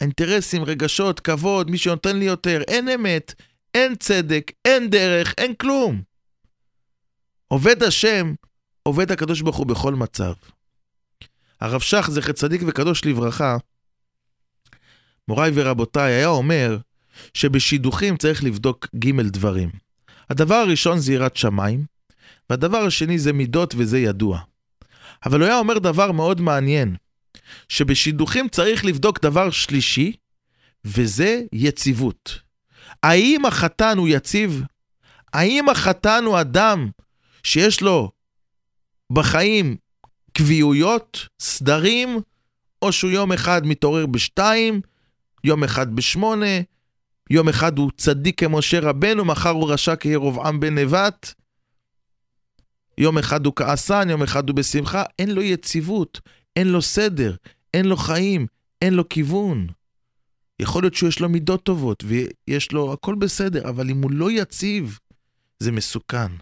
אינטרסים, רגשות, כבוד, מי שנותן לי יותר, אין אמת, אין צדק, אין דרך, אין כלום. עובד השם, עובד הקדוש ברוך הוא בכל מצב. הרב שך, זכר צדיק וקדוש לברכה, מוריי ורבותיי, היה אומר שבשידוכים צריך לבדוק ג' דברים. הדבר הראשון זה יראת שמיים, והדבר השני זה מידות וזה ידוע. אבל הוא היה אומר דבר מאוד מעניין, שבשידוכים צריך לבדוק דבר שלישי, וזה יציבות. האם החתן הוא יציב? האם החתן הוא אדם שיש לו בחיים קביעויות, סדרים, או שהוא יום אחד מתעורר בשתיים, יום אחד בשמונה, יום אחד הוא צדיק כמשה רבנו, מחר הוא רשע כירובעם בן נבט. יום אחד הוא כעסן, יום אחד הוא בשמחה, אין לו יציבות, אין לו סדר, אין לו חיים, אין לו כיוון. יכול להיות שיש לו מידות טובות ויש לו הכל בסדר, אבל אם הוא לא יציב, זה מסוכן.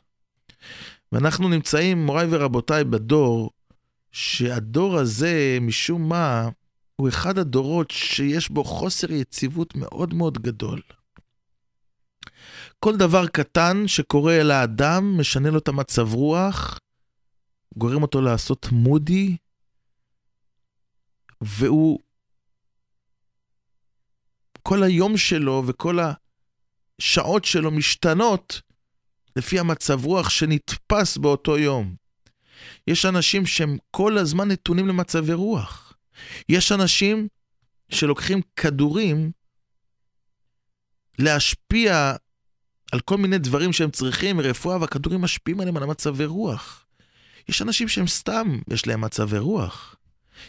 ואנחנו נמצאים, מוריי ורבותיי, בדור, שהדור הזה, משום מה, הוא אחד הדורות שיש בו חוסר יציבות מאוד מאוד גדול. כל דבר קטן שקורה לאדם משנה לו את המצב רוח, גורם אותו לעשות מודי, והוא... כל היום שלו וכל השעות שלו משתנות לפי המצב רוח שנתפס באותו יום. יש אנשים שהם כל הזמן נתונים למצבי רוח. יש אנשים שלוקחים כדורים להשפיע על כל מיני דברים שהם צריכים, רפואה, והכדורים משפיעים עליהם על המצבי רוח. יש אנשים שהם סתם, יש להם מצבי רוח.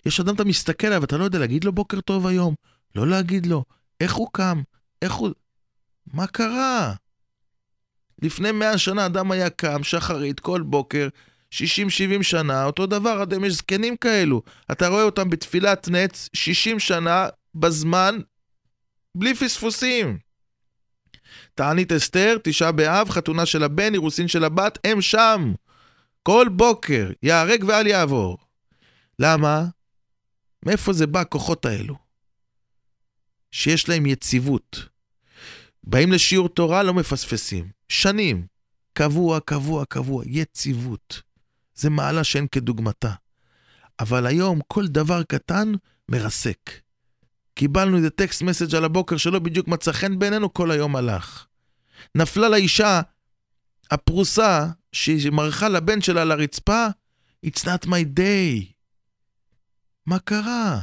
יש אדם, אתה מסתכל עליו, אתה לא יודע להגיד לו בוקר טוב היום, לא להגיד לו, איך הוא קם, איך הוא... מה קרה? לפני מאה שנה אדם היה קם שחרית כל בוקר, 60-70 שנה, אותו דבר, אדם יש זקנים כאלו. אתה רואה אותם בתפילת נץ 60 שנה בזמן, בלי פספוסים. תענית אסתר, תשעה באב, חתונה של הבן, אירוסין של הבת, הם שם. כל בוקר, ייהרג ואל יעבור. למה? מאיפה זה בא, הכוחות האלו? שיש להם יציבות. באים לשיעור תורה, לא מפספסים. שנים. קבוע, קבוע, קבוע. יציבות. זה מעלה שאין כדוגמתה. אבל היום כל דבר קטן מרסק. קיבלנו איזה טקסט מסאג' על הבוקר שלא בדיוק מצא חן בעינינו, כל היום הלך. נפלה לאישה הפרוסה שהיא מרחה לבן שלה לרצפה, It's not my day. מה קרה?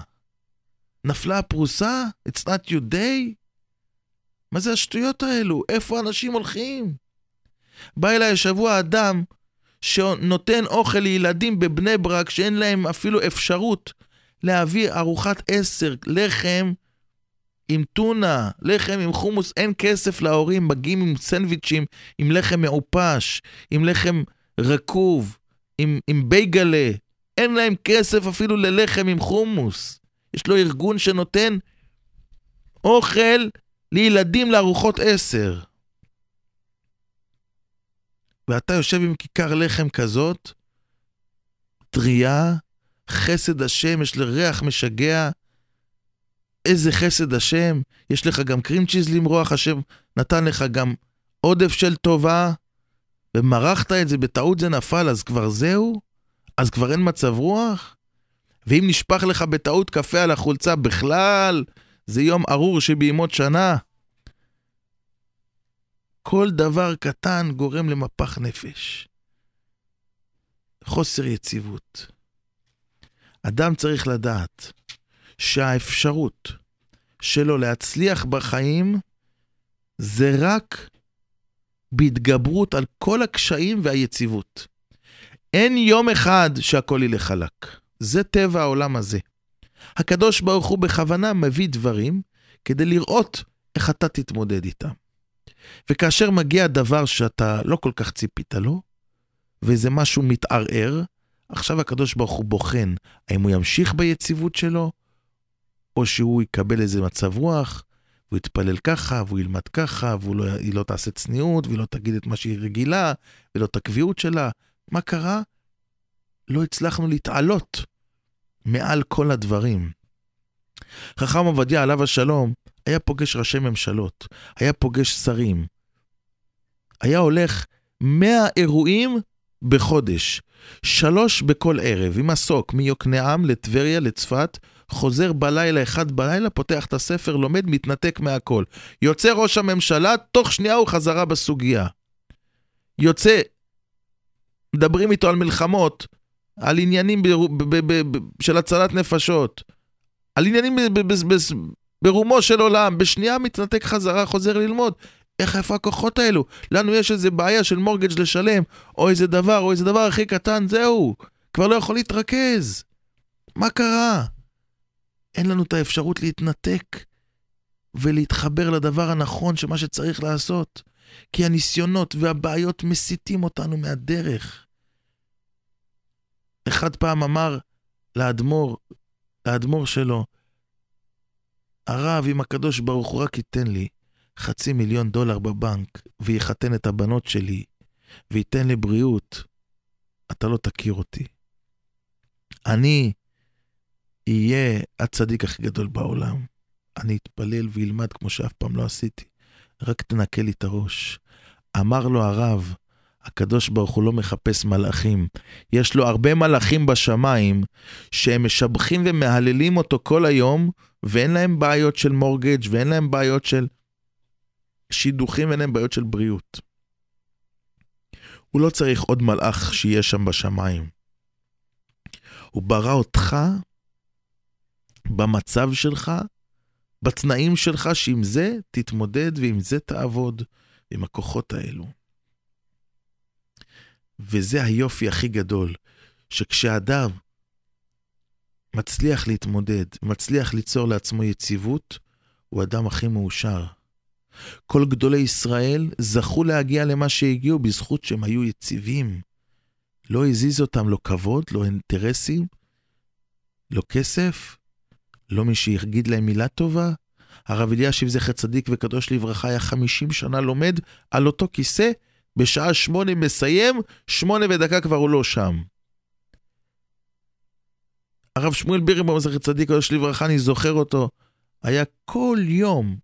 נפלה הפרוסה? It's not your day? מה זה השטויות האלו? איפה אנשים הולכים? בא אליי השבוע אדם שנותן אוכל לילדים בבני ברק שאין להם אפילו אפשרות להביא ארוחת עשר, לחם עם טונה, לחם עם חומוס, אין כסף להורים, מגיעים עם סנדוויצ'ים, עם לחם מעופש, עם לחם רקוב, עם, עם בייגלה, אין להם כסף אפילו ללחם עם חומוס. יש לו ארגון שנותן אוכל לילדים לארוחות עשר. ואתה יושב עם כיכר לחם כזאת, טריה, חסד השם, יש לריח משגע. איזה חסד השם, יש לך גם קרים צ'יז למרוח, השם נתן לך גם עודף של טובה, ומרחת את זה, בטעות זה נפל, אז כבר זהו? אז כבר אין מצב רוח? ואם נשפך לך בטעות קפה על החולצה בכלל, זה יום ארור שבימות שנה. כל דבר קטן גורם למפח נפש. חוסר יציבות. אדם צריך לדעת שהאפשרות שלו להצליח בחיים זה רק בהתגברות על כל הקשיים והיציבות. אין יום אחד שהכל ילך חלק. זה טבע העולם הזה. הקדוש ברוך הוא בכוונה מביא דברים כדי לראות איך אתה תתמודד איתם. וכאשר מגיע דבר שאתה לא כל כך ציפית לו, ואיזה משהו מתערער, עכשיו הקדוש ברוך הוא בוחן האם הוא ימשיך ביציבות שלו, או שהוא יקבל איזה מצב רוח, והוא יתפלל ככה, והוא ילמד ככה, והיא לא, לא תעשה צניעות, והיא לא תגיד את מה שהיא רגילה, ולא את הקביעות שלה. מה קרה? לא הצלחנו להתעלות מעל כל הדברים. חכם עובדיה, עליו השלום, היה פוגש ראשי ממשלות, היה פוגש שרים. היה הולך 100 אירועים בחודש, שלוש בכל ערב, עם מסוק, מיוקנעם לטבריה, לצפת, חוזר בלילה, אחד בלילה, פותח את הספר, לומד, מתנתק מהכל. יוצא ראש הממשלה, תוך שנייה הוא חזרה בסוגיה. יוצא, מדברים איתו על מלחמות, על עניינים ב- ב- ב- של הצלת נפשות, על עניינים ברומו של עולם, בשנייה מתנתק חזרה, חוזר ללמוד. איך איפה הכוחות האלו? לנו יש איזה בעיה של מורגג' לשלם, או איזה דבר, או איזה דבר הכי קטן, זהו. כבר לא יכול להתרכז. מה קרה? אין לנו את האפשרות להתנתק ולהתחבר לדבר הנכון שמה שצריך לעשות. כי הניסיונות והבעיות מסיטים אותנו מהדרך. אחד פעם אמר לאדמו"ר, לאדמו"ר שלו, הרב, אם הקדוש ברוך הוא רק ייתן לי חצי מיליון דולר בבנק ויחתן את הבנות שלי וייתן לי בריאות, אתה לא תכיר אותי. אני אהיה הצדיק הכי גדול בעולם. אני אתפלל ואלמד כמו שאף פעם לא עשיתי. רק תנקה לי את הראש. אמר לו הרב, הקדוש ברוך הוא לא מחפש מלאכים. יש לו הרבה מלאכים בשמיים שהם משבחים ומהללים אותו כל היום, ואין להם בעיות של מורגג' ואין להם בעיות של שידוכים ואין להם בעיות של בריאות. הוא לא צריך עוד מלאך שיהיה שם בשמיים. הוא ברא אותך במצב שלך, בתנאים שלך, שעם זה תתמודד ועם זה תעבוד. עם הכוחות האלו. וזה היופי הכי גדול, שכשאדם מצליח להתמודד, מצליח ליצור לעצמו יציבות, הוא אדם הכי מאושר. כל גדולי ישראל זכו להגיע למה שהגיעו בזכות שהם היו יציבים. לא הזיז אותם לא כבוד, לא אינטרסים, לא כסף, לא מי שיגיד להם מילה טובה. הרב אלישיב זכר צדיק וקדוש לברכה היה 50 שנה לומד על אותו כיסא, בשעה שמונה מסיים, שמונה ודקה כבר הוא לא שם. הרב שמואל בירנבאום זכר צדיק קדוש לברכה, אני זוכר אותו, היה כל יום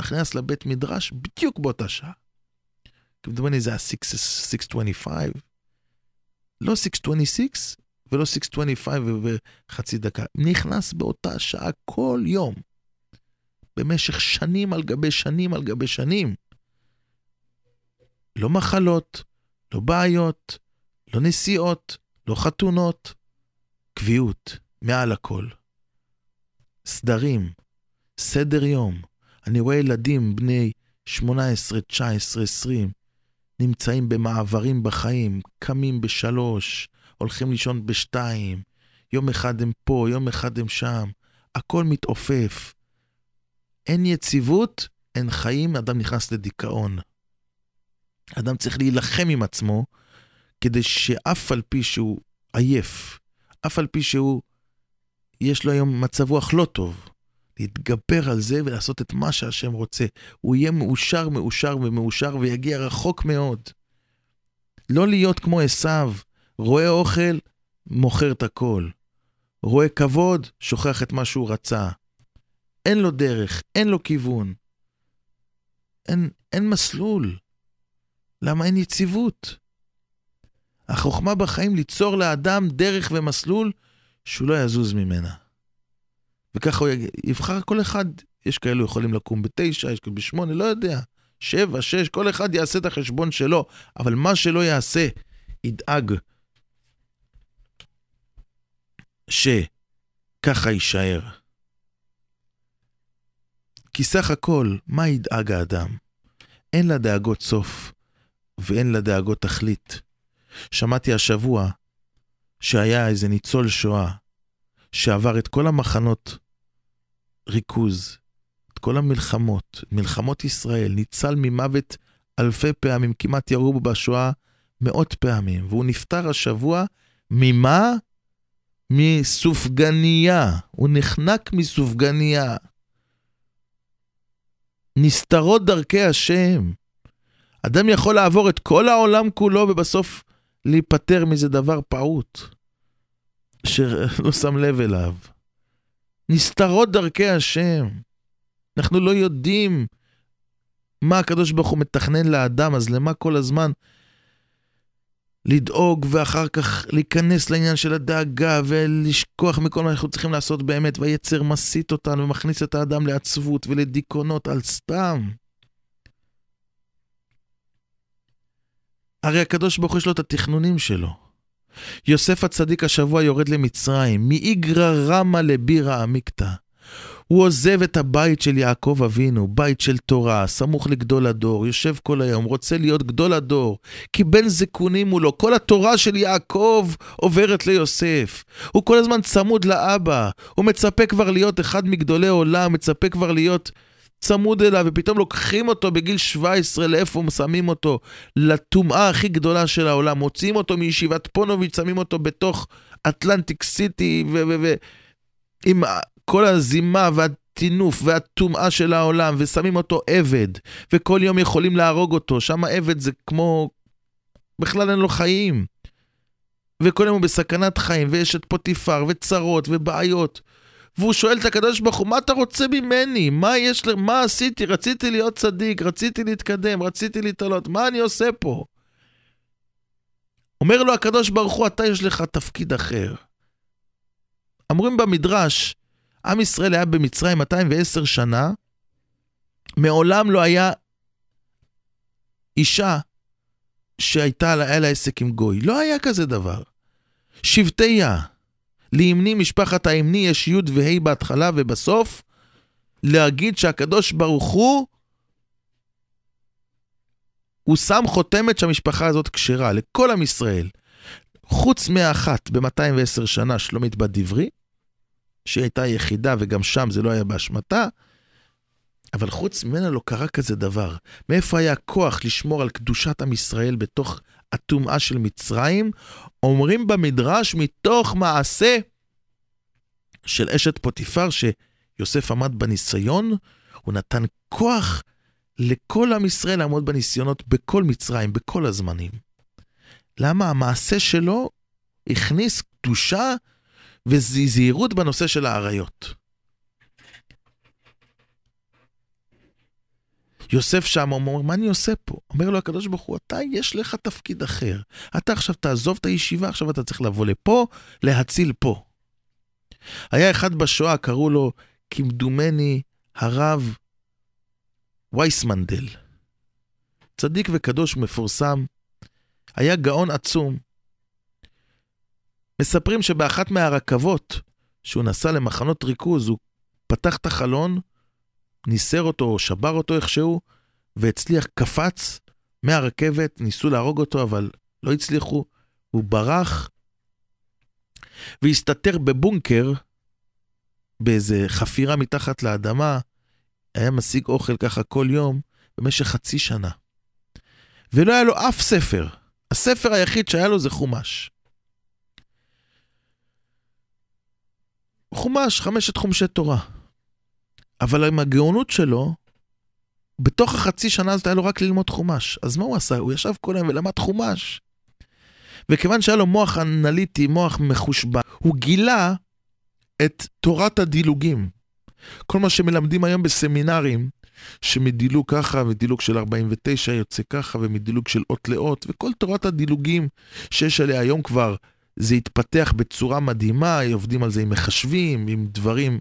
נכנס לבית מדרש בדיוק באותה שעה. כמדומני זה היה 625, לא 626 ולא 625 וחצי דקה. נכנס באותה שעה כל יום, במשך שנים על גבי שנים על גבי שנים. לא מחלות, לא בעיות, לא נסיעות, לא חתונות, קביעות, מעל הכל. סדרים, סדר יום. אני רואה ילדים בני 18, 19, 20, נמצאים במעברים בחיים, קמים בשלוש, הולכים לישון בשתיים, יום אחד הם פה, יום אחד הם שם, הכל מתעופף. אין יציבות, אין חיים, אדם נכנס לדיכאון. אדם צריך להילחם עם עצמו, כדי שאף על פי שהוא עייף, אף על פי שהוא, יש לו היום מצב רוח לא טוב, להתגבר על זה ולעשות את מה שהשם רוצה. הוא יהיה מאושר, מאושר ומאושר ויגיע רחוק מאוד. לא להיות כמו עשיו, רואה אוכל, מוכר את הכל. רואה כבוד, שוכח את מה שהוא רצה. אין לו דרך, אין לו כיוון. אין, אין מסלול. למה אין יציבות? החוכמה בחיים ליצור לאדם דרך ומסלול שהוא לא יזוז ממנה. וככה הוא יבחר כל אחד, יש כאלו יכולים לקום בתשע, יש כאלו בשמונה, לא יודע, שבע, שש, כל אחד יעשה את החשבון שלו, אבל מה שלא יעשה, ידאג שככה יישאר. כי סך הכל, מה ידאג האדם? אין לה דאגות סוף, ואין לה דאגות תכלית. שמעתי השבוע שהיה איזה ניצול שואה שעבר את כל המחנות ריכוז, את כל המלחמות, מלחמות ישראל, ניצל ממוות אלפי פעמים, כמעט ירו בו בשואה מאות פעמים, והוא נפטר השבוע ממה? מסופגניה. הוא נחנק מסופגניה. נסתרות דרכי השם. אדם יכול לעבור את כל העולם כולו ובסוף להיפטר מזה דבר פעוט, שלא שם לב אליו. נסתרות דרכי השם. אנחנו לא יודעים מה הקדוש ברוך הוא מתכנן לאדם, אז למה כל הזמן לדאוג ואחר כך להיכנס לעניין של הדאגה ולשכוח מכל מה שאנחנו צריכים לעשות באמת, והיצר מסית אותנו ומכניס את האדם לעצבות ולדיכאונות על סתם. הרי הקדוש ברוך הוא יש לו את התכנונים שלו. יוסף הצדיק השבוע יורד למצרים, מאיגרא רמא לבירא עמיקתא. הוא עוזב את הבית של יעקב אבינו, בית של תורה, סמוך לגדול הדור, יושב כל היום, רוצה להיות גדול הדור, כי בן זקונים הוא לו, כל התורה של יעקב עוברת ליוסף. הוא כל הזמן צמוד לאבא, הוא מצפה כבר להיות אחד מגדולי עולם, מצפה כבר להיות צמוד אליו, ופתאום לוקחים אותו בגיל 17, לאיפה שמים אותו? לטומאה הכי גדולה של העולם. מוציאים אותו מישיבת פונוביץ', שמים אותו בתוך אטלנטיק סיטי, ועם כל הזימה והטינוף והטומאה של העולם, ושמים אותו עבד, וכל יום יכולים להרוג אותו. שם עבד זה כמו... בכלל אין לו חיים. וכל יום הוא בסכנת חיים, ויש את פוטיפר, וצרות, ובעיות. והוא שואל את הקדוש ברוך הוא, מה אתה רוצה ממני? מה יש. מה עשיתי? רציתי להיות צדיק, רציתי להתקדם, רציתי להתעלות, מה אני עושה פה? אומר לו הקדוש ברוך הוא, אתה יש לך תפקיד אחר. אומרים במדרש, עם ישראל היה במצרים 210 שנה, מעולם לא היה אישה שהייתה, היה לה עסק עם גוי. לא היה כזה דבר. שבטיה. לימני משפחת הימני יש י' וה' בהתחלה ובסוף, להגיד שהקדוש ברוך הוא הוא שם חותמת שהמשפחה הזאת כשרה לכל עם ישראל. חוץ מאחת ב-210 שנה, שלומית בת דברי, שהיא הייתה יחידה וגם שם זה לא היה באשמתה, אבל חוץ ממנה לא קרה כזה דבר. מאיפה היה כוח לשמור על קדושת עם ישראל בתוך הטומאה של מצרים? אומרים במדרש מתוך מעשה של אשת פוטיפר, שיוסף עמד בניסיון, הוא נתן כוח לכל עם ישראל לעמוד בניסיונות בכל מצרים, בכל הזמנים. למה? המעשה שלו הכניס קדושה וזהירות בנושא של האריות. יוסף שם אומר, מה אני עושה פה? אומר לו הקדוש ברוך הוא, אתה, יש לך תפקיד אחר. אתה עכשיו תעזוב את הישיבה, עכשיו אתה צריך לבוא לפה, להציל פה. היה אחד בשואה, קראו לו, כמדומני, הרב וייסמנדל. צדיק וקדוש מפורסם, היה גאון עצום. מספרים שבאחת מהרכבות, שהוא נסע למחנות ריכוז, הוא פתח את החלון, ניסר אותו או שבר אותו איכשהו, והצליח, קפץ מהרכבת, ניסו להרוג אותו, אבל לא הצליחו, הוא ברח והסתתר בבונקר, באיזה חפירה מתחת לאדמה, היה משיג אוכל ככה כל יום במשך חצי שנה. ולא היה לו אף ספר. הספר היחיד שהיה לו זה חומש. חומש, חמשת חומשי תורה. אבל עם הגאונות שלו, בתוך החצי שנה הזאת היה לו רק ללמוד חומש. אז מה הוא עשה? הוא ישב כל היום ולמד חומש. וכיוון שהיה לו מוח אנליטי, מוח מחושבן, הוא גילה את תורת הדילוגים. כל מה שמלמדים היום בסמינרים, שמדילוג ככה ודילוג של 49 יוצא ככה ומדילוג של אות לאות, וכל תורת הדילוגים שיש עליה היום כבר, זה התפתח בצורה מדהימה, עובדים על זה עם מחשבים, עם דברים.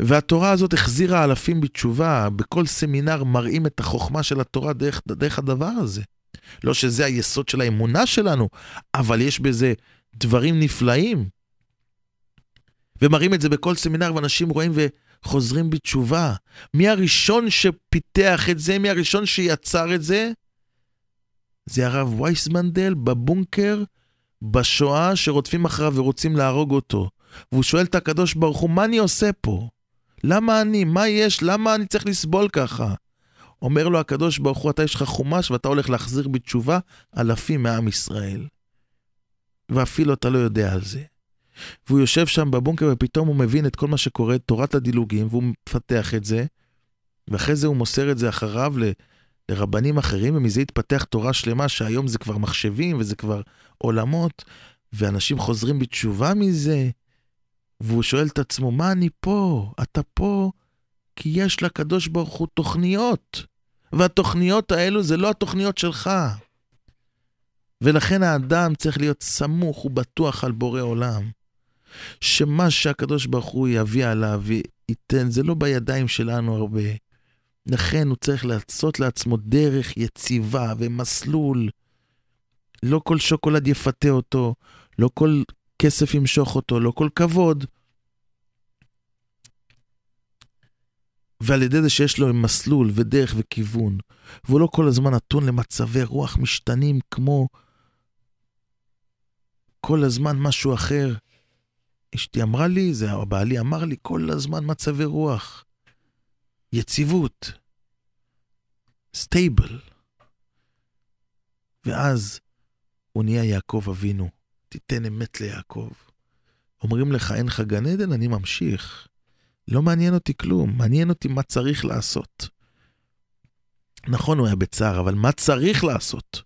והתורה הזאת החזירה אלפים בתשובה, בכל סמינר מראים את החוכמה של התורה דרך, דרך הדבר הזה. לא שזה היסוד של האמונה שלנו, אבל יש בזה דברים נפלאים. ומראים את זה בכל סמינר, ואנשים רואים וחוזרים בתשובה. מי הראשון שפיתח את זה? מי הראשון שיצר את זה? זה הרב וייסמנדל בבונקר, בשואה, שרודפים אחריו ורוצים להרוג אותו. והוא שואל את הקדוש ברוך הוא, מה אני עושה פה? למה אני? מה יש? למה אני צריך לסבול ככה? אומר לו הקדוש ברוך הוא, אתה יש לך חומש ואתה הולך להחזיר בתשובה אלפים מעם ישראל. ואפילו אתה לא יודע על זה. והוא יושב שם בבונקר ופתאום הוא מבין את כל מה שקורה, תורת הדילוגים, והוא מפתח את זה, ואחרי זה הוא מוסר את זה אחריו ל, לרבנים אחרים, ומזה התפתח תורה שלמה, שהיום זה כבר מחשבים וזה כבר עולמות, ואנשים חוזרים בתשובה מזה, והוא שואל את עצמו, מה אני פה? אתה פה כי יש לקדוש ברוך הוא תוכניות, והתוכניות האלו זה לא התוכניות שלך. ולכן האדם צריך להיות סמוך ובטוח על בורא עולם. שמה שהקדוש ברוך הוא יביא עליו וייתן, זה לא בידיים שלנו הרבה. לכן הוא צריך לעשות לעצמו דרך יציבה ומסלול. לא כל שוקולד יפתה אותו, לא כל כסף ימשוך אותו, לא כל כבוד. ועל ידי זה שיש לו מסלול ודרך וכיוון, והוא לא כל הזמן נתון למצבי רוח משתנים כמו כל הזמן משהו אחר. אשתי אמרה לי, זה הבעלי אמר לי, כל הזמן מצבי רוח. יציבות. stable. ואז הוא נהיה יעקב אבינו. תיתן אמת ליעקב. אומרים לך, אין לך גן עדן, אני ממשיך. לא מעניין אותי כלום, מעניין אותי מה צריך לעשות. נכון, הוא היה בצער, אבל מה צריך לעשות?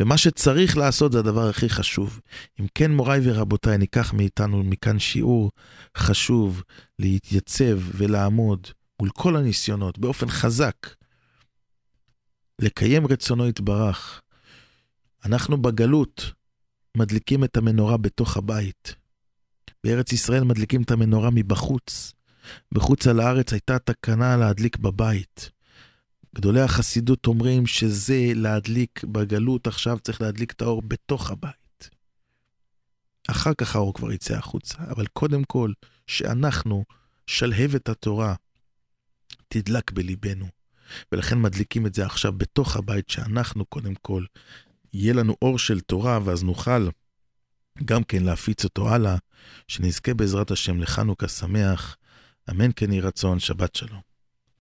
ומה שצריך לעשות זה הדבר הכי חשוב. אם כן, מוריי ורבותיי, ניקח מאיתנו מכאן שיעור חשוב להתייצב ולעמוד מול כל הניסיונות באופן חזק, לקיים רצונו יתברך. אנחנו בגלות מדליקים את המנורה בתוך הבית. בארץ ישראל מדליקים את המנורה מבחוץ. בחוץ על הארץ הייתה תקנה להדליק בבית. גדולי החסידות אומרים שזה להדליק בגלות, עכשיו צריך להדליק את האור בתוך הבית. אחר כך האור כבר יצא החוצה, אבל קודם כל, שאנחנו, שלהבת התורה, תדלק בליבנו. ולכן מדליקים את זה עכשיו בתוך הבית, שאנחנו קודם כל, יהיה לנו אור של תורה, ואז נוכל גם כן להפיץ אותו הלאה, שנזכה בעזרת השם לחנוכה שמח, אמן כן יהי רצון, שבת שלום.